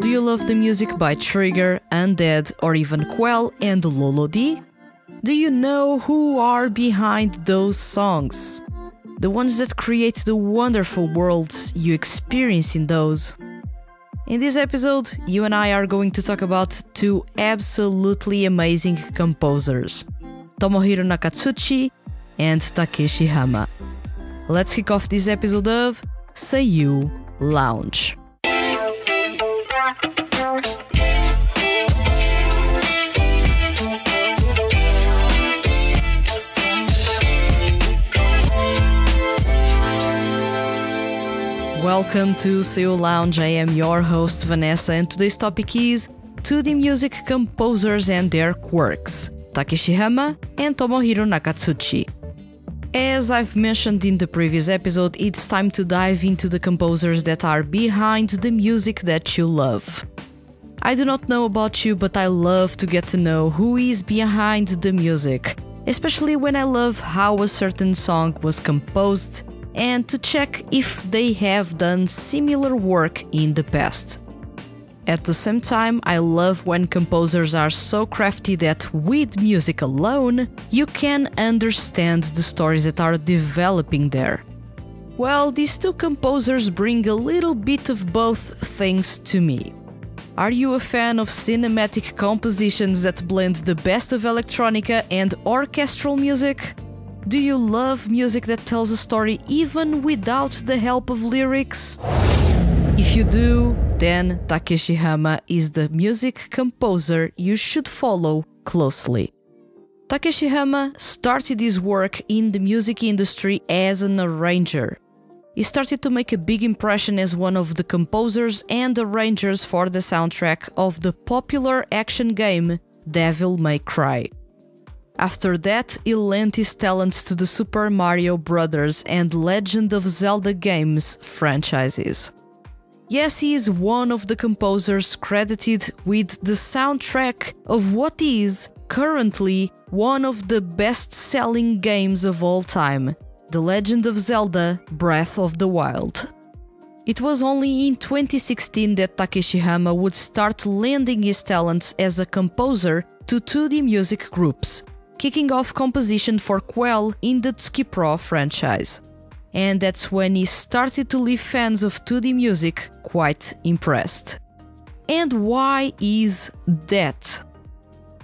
Do you love the music by Trigger, Undead, or even Quell and Lolo D? Do you know who are behind those songs? The ones that create the wonderful worlds you experience in those. In this episode, you and I are going to talk about two absolutely amazing composers Tomohiro Nakatsuchi and Takeshi Hama. Let's kick off this episode of Seiyu Lounge. Welcome to Seiyu Lounge. I am your host Vanessa, and today's topic is 2D music composers and their quirks Takeshi Hama and Tomohiro Nakatsuchi. As I've mentioned in the previous episode, it's time to dive into the composers that are behind the music that you love. I do not know about you, but I love to get to know who is behind the music, especially when I love how a certain song was composed and to check if they have done similar work in the past. At the same time, I love when composers are so crafty that with music alone, you can understand the stories that are developing there. Well, these two composers bring a little bit of both things to me. Are you a fan of cinematic compositions that blend the best of electronica and orchestral music? Do you love music that tells a story even without the help of lyrics? If you do, then Takeshi Hama is the music composer you should follow closely. Takeshi Hama started his work in the music industry as an arranger. He started to make a big impression as one of the composers and arrangers for the soundtrack of the popular action game Devil May Cry. After that, he lent his talents to the Super Mario Bros. and Legend of Zelda games franchises. Yes, he is one of the composers credited with the soundtrack of what is currently one of the best selling games of all time The Legend of Zelda Breath of the Wild. It was only in 2016 that Takeshi Hama would start lending his talents as a composer to 2D music groups, kicking off composition for Quell in the Tsuki Pro franchise. And that's when he started to leave fans of 2D music quite impressed. And why is that?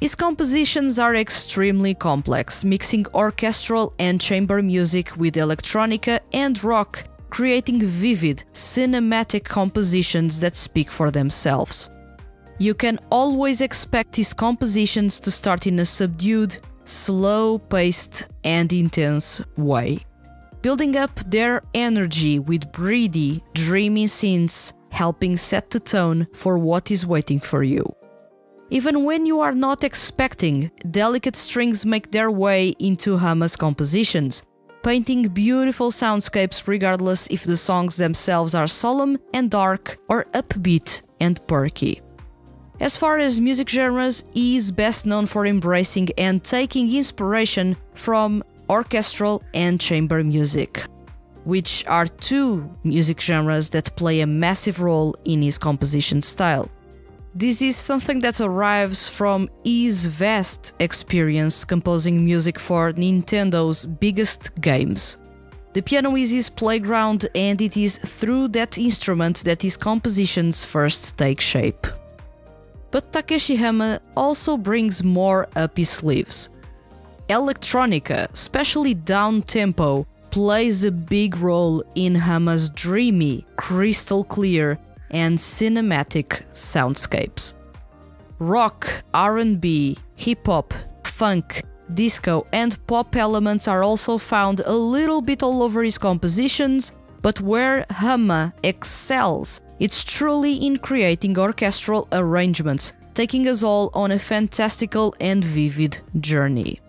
His compositions are extremely complex, mixing orchestral and chamber music with electronica and rock, creating vivid, cinematic compositions that speak for themselves. You can always expect his compositions to start in a subdued, slow paced, and intense way. Building up their energy with breathy, dreamy scenes, helping set the tone for what is waiting for you. Even when you are not expecting, delicate strings make their way into Hama's compositions, painting beautiful soundscapes regardless if the songs themselves are solemn and dark or upbeat and perky. As far as music genres, he is best known for embracing and taking inspiration from orchestral and chamber music, which are two music genres that play a massive role in his composition style. This is something that arrives from his vast experience composing music for Nintendo's biggest games. The piano is his playground, and it is through that instrument that his compositions first take shape. But Takeshi Hama also brings more up his sleeves. Electronica, especially down tempo, plays a big role in Hama's dreamy, crystal clear, and cinematic soundscapes. Rock, R&B, hip hop, funk, disco, and pop elements are also found a little bit all over his compositions, but where Hama excels it's truly in creating orchestral arrangements, taking us all on a fantastical and vivid journey.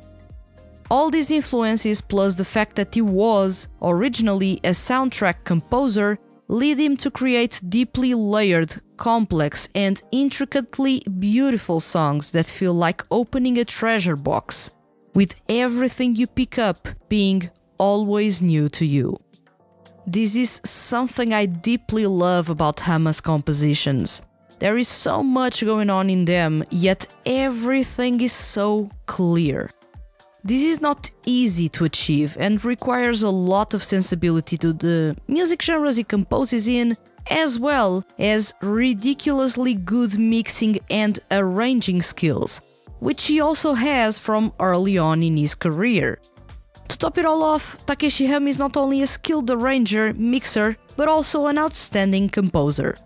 All these influences, plus the fact that he was originally a soundtrack composer, lead him to create deeply layered, complex, and intricately beautiful songs that feel like opening a treasure box, with everything you pick up being always new to you. This is something I deeply love about Hama's compositions. There is so much going on in them, yet everything is so clear. This is not easy to achieve and requires a lot of sensibility to the music genres he composes in, as well as ridiculously good mixing and arranging skills, which he also has from early on in his career. To top it all off, Takeshi Hama is not only a skilled arranger, mixer, but also an outstanding composer.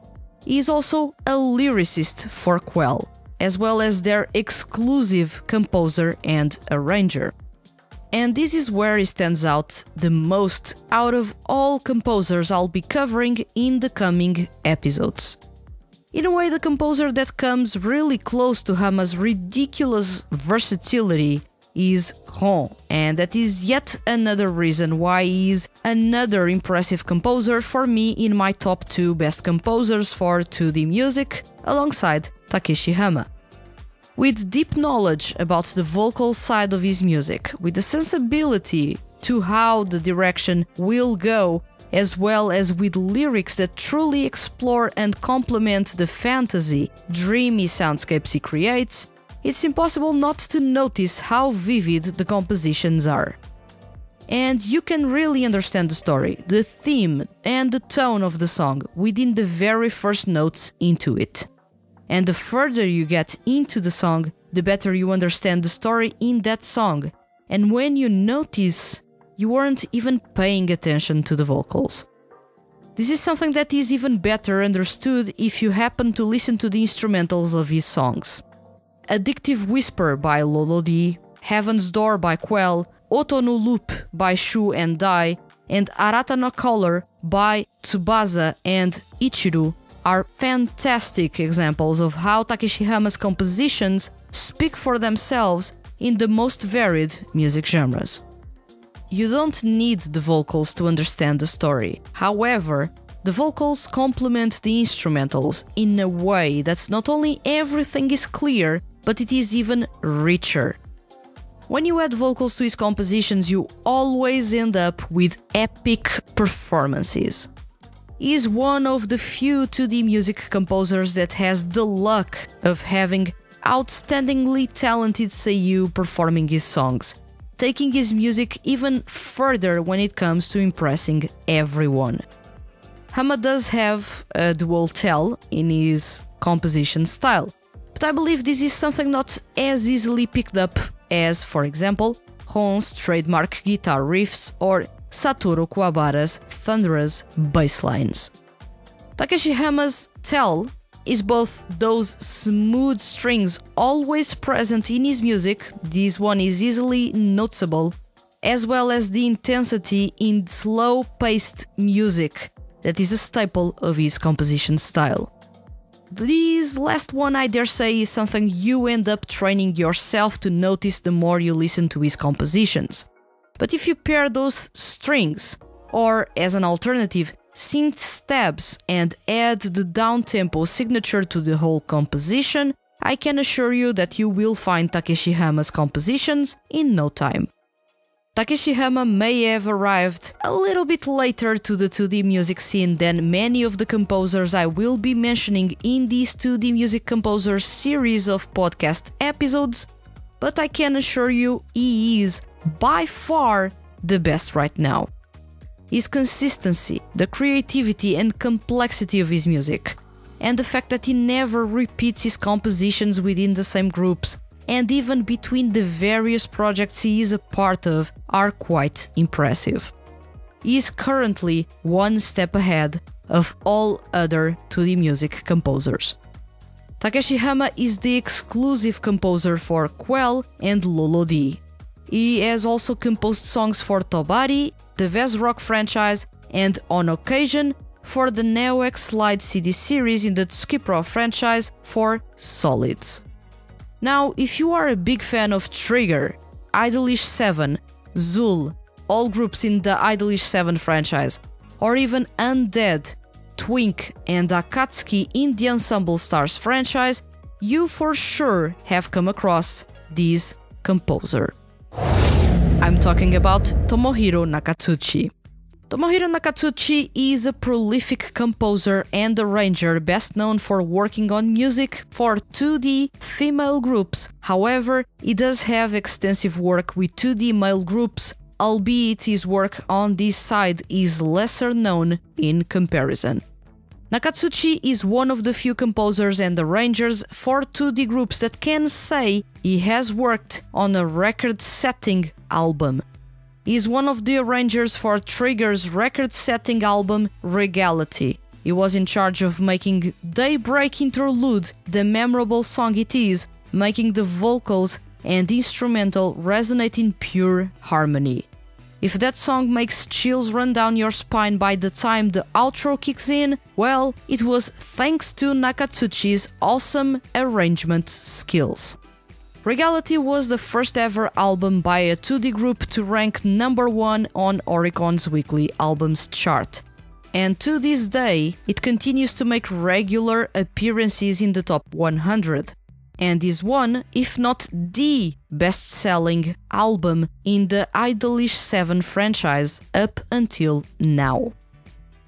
He is also a lyricist for Quell, as well as their exclusive composer and arranger. And this is where he stands out the most out of all composers I'll be covering in the coming episodes. In a way, the composer that comes really close to Hama's ridiculous versatility is Ron, and that is yet another reason why he is another impressive composer for me in my top 2 best composers for 2D music, alongside Takeshi Hama. With deep knowledge about the vocal side of his music, with a sensibility to how the direction will go, as well as with lyrics that truly explore and complement the fantasy, dreamy soundscapes he creates, it's impossible not to notice how vivid the compositions are. And you can really understand the story, the theme, and the tone of the song within the very first notes into it. And the further you get into the song, the better you understand the story in that song. And when you notice, you weren't even paying attention to the vocals. This is something that is even better understood if you happen to listen to the instrumentals of his songs. Addictive Whisper by Lolodi, Heaven's Door by Quell, Oto no Loop by Shu and Dai, and Arata no Color by Tsubasa and Ichiru are fantastic examples of how Takeshi Hama's compositions speak for themselves in the most varied music genres. You don't need the vocals to understand the story. However, the vocals complement the instrumentals in a way that not only everything is clear, but it is even richer. When you add vocals to his compositions, you always end up with epic performances. He is one of the few 2D music composers that has the luck of having outstandingly talented seiyuu performing his songs, taking his music even further when it comes to impressing everyone. Hama does have a dual tell in his composition style, but I believe this is something not as easily picked up as, for example, Ron's trademark guitar riffs or Satoru Kuwabara's thunderous bass lines. Takeshi Hama's tell is both those smooth strings always present in his music, this one is easily noticeable, as well as the intensity in slow paced music that is a staple of his composition style. This last one, I dare say, is something you end up training yourself to notice the more you listen to his compositions. But if you pair those strings, or as an alternative, synth stabs and add the downtempo signature to the whole composition, I can assure you that you will find Takeshi Hama's compositions in no time. Takeshi Hama may have arrived a little bit later to the 2D music scene than many of the composers I will be mentioning in this 2D music composers series of podcast episodes, but I can assure you he is by far the best right now. His consistency, the creativity and complexity of his music, and the fact that he never repeats his compositions within the same groups and even between the various projects he is a part of are quite impressive. He is currently one step ahead of all other 2D music composers. Takeshi Hama is the exclusive composer for Quell and Lolodi. He has also composed songs for Tobari, the VAZZROCK franchise, and on occasion for the Neo-X Slide CD series in the Tsukipro franchise for Solids. Now, if you are a big fan of Trigger, Idolish 7, ZOOL, all groups in the Idolish 7 franchise, or even Undead, 2wink, and Akatsuki in the Ensemble Stars franchise, you for sure have come across this composer. I'm talking about Tomohiro Nakatsuchi. Tomohiro Nakatsuchi is a prolific composer and arranger best known for working on music for 2D female groups. However, he does have extensive work with 2D male groups, albeit his work on this side is lesser known in comparison. Nakatsuchi is one of the few composers and arrangers for 2D groups that can say he has worked on a record setting album is one of the arrangers for Trigger's record setting album Regality. He was in charge of making Daybreak Interlude the memorable song it is, making the vocals and instrumental resonate in pure harmony. If that song makes chills run down your spine by the time the outro kicks in, well, it was thanks to Nakatsuchi's awesome arrangement skills. Regality was the first ever album by a 2D group to rank number one on Oricon's weekly albums chart. And to this day, it continues to make regular appearances in the top 100 and is one, if not the best selling album in the Idolish 7 franchise up until now.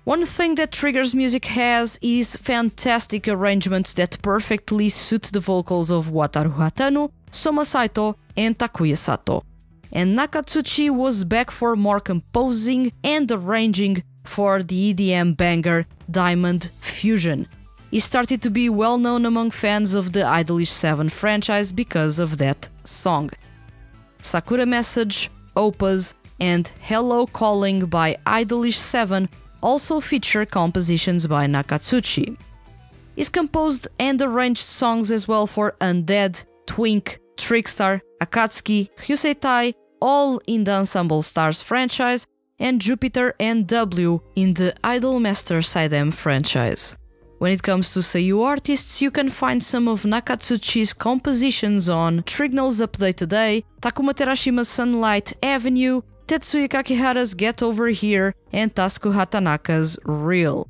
One thing that Trigger's music has is fantastic arrangements that perfectly suit the vocals of Wataru Hatano Soma Saito, and Takuya Sato. And Nakatsuchi was back for more composing and arranging for the EDM banger Diamond Fusion. He started to be well known among fans of the Idolish 7 franchise because of that song. Sakura Message, Opus, and Hello Calling by Idolish 7 also feature compositions by Nakatsuchi. He's composed and arranged songs as well for Undead, 2wink, Trickstar, Akatsuki, Ryuseitai, all in the Ensemble Stars franchise, and Jupiter and W in the Idolmaster Side M franchise. When it comes to Seiyu artists, you can find some of Nakatsuchi's compositions on Trignal's Update Today, Takuma Terashima's Sunlight Avenue, Tetsuya Kakihara's Get Over Here, and Tasuku Hatanaka's Real.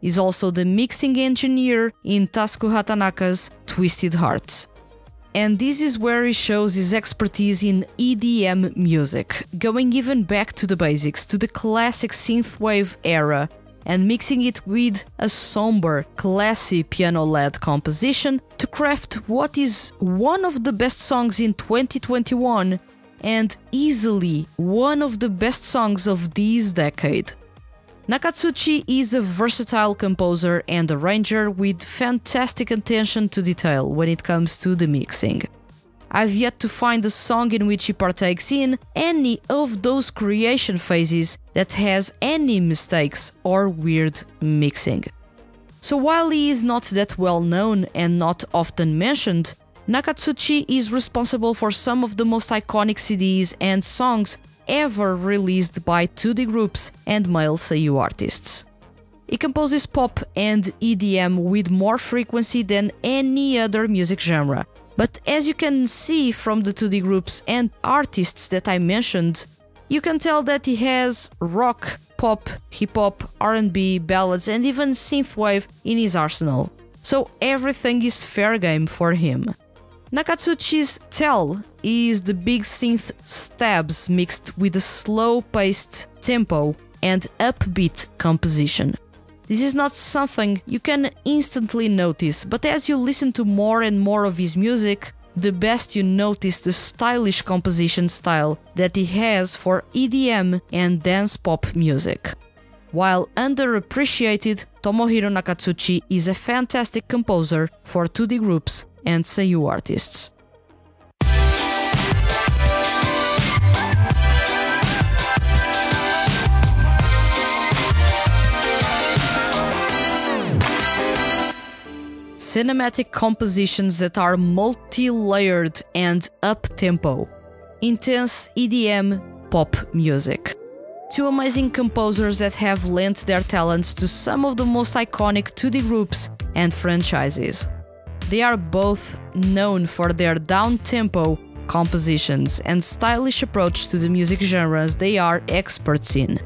He's also the mixing engineer in Tasuku Hatanaka's Twisted Hearts and this is where he shows his expertise in EDM music, going even back to the basics, to the classic synthwave era, and mixing it with a somber, classy piano led composition to craft what is one of the best songs in 2021 and easily one of the best songs of this decade. Nakatsuchi is a versatile composer and arranger with fantastic attention to detail when it comes to the mixing. I've yet to find a song in which he partakes in any of those creation phases that has any mistakes or weird mixing. So while he is not that well known and not often mentioned, Nakatsuchi is responsible for some of the most iconic CDs and songs ever released by 2D groups and male Seiyu artists. He composes pop and EDM with more frequency than any other music genre. But as you can see from the 2D groups and artists that I mentioned, you can tell that he has rock, pop, hip hop, R&B, ballads and even synthwave in his arsenal. So everything is fair game for him. Nakatsuchi's Tell is the big synth stabs mixed with a slow paced tempo and upbeat composition. This is not something you can instantly notice, but as you listen to more and more of his music, the best you notice the stylish composition style that he has for EDM and dance pop music. While underappreciated, Tomohiro Nakatsuchi is a fantastic composer for 2D groups and Seiyu artists. Cinematic compositions that are multi layered and up tempo. Intense EDM pop music. Two amazing composers that have lent their talents to some of the most iconic 2D groups and franchises. They are both known for their down-tempo compositions and stylish approach to the music genres they are experts in.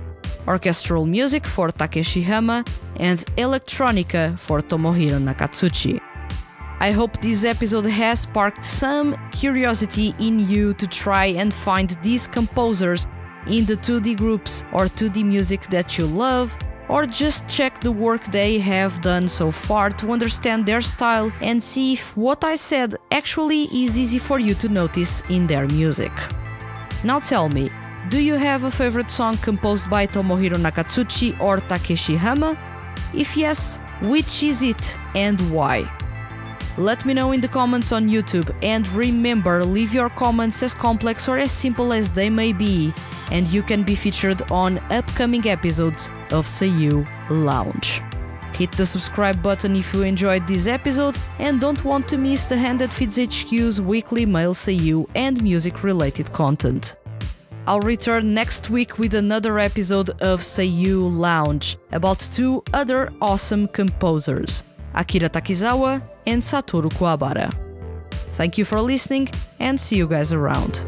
Orchestral music for Takeshi Hama and electronica for Tomohiro Nakatsuchi. I hope this episode has sparked some curiosity in you to try and find these composers in the 2D groups or 2D music that you love, or just check the work they have done so far to understand their style and see if what I said actually is easy for you to notice in their music. Now tell me, do you have a favorite song composed by Tomohiro Nakatsuchi or Takeshi Hama? If yes, which is it and why? Let me know in the comments on YouTube and remember, leave your comments as complex or as simple as they may be, and you can be featured on upcoming episodes of Seiyu Lounge. Hit the subscribe button if you enjoyed this episode and don't want to miss the Hand That Feeds HQ's weekly male Seiyu and music related content. I'll return next week with another episode of Seiyu Lounge about two other awesome composers, Akira Takizawa and Satoru Kuwabara. Thank you for listening and see you guys around.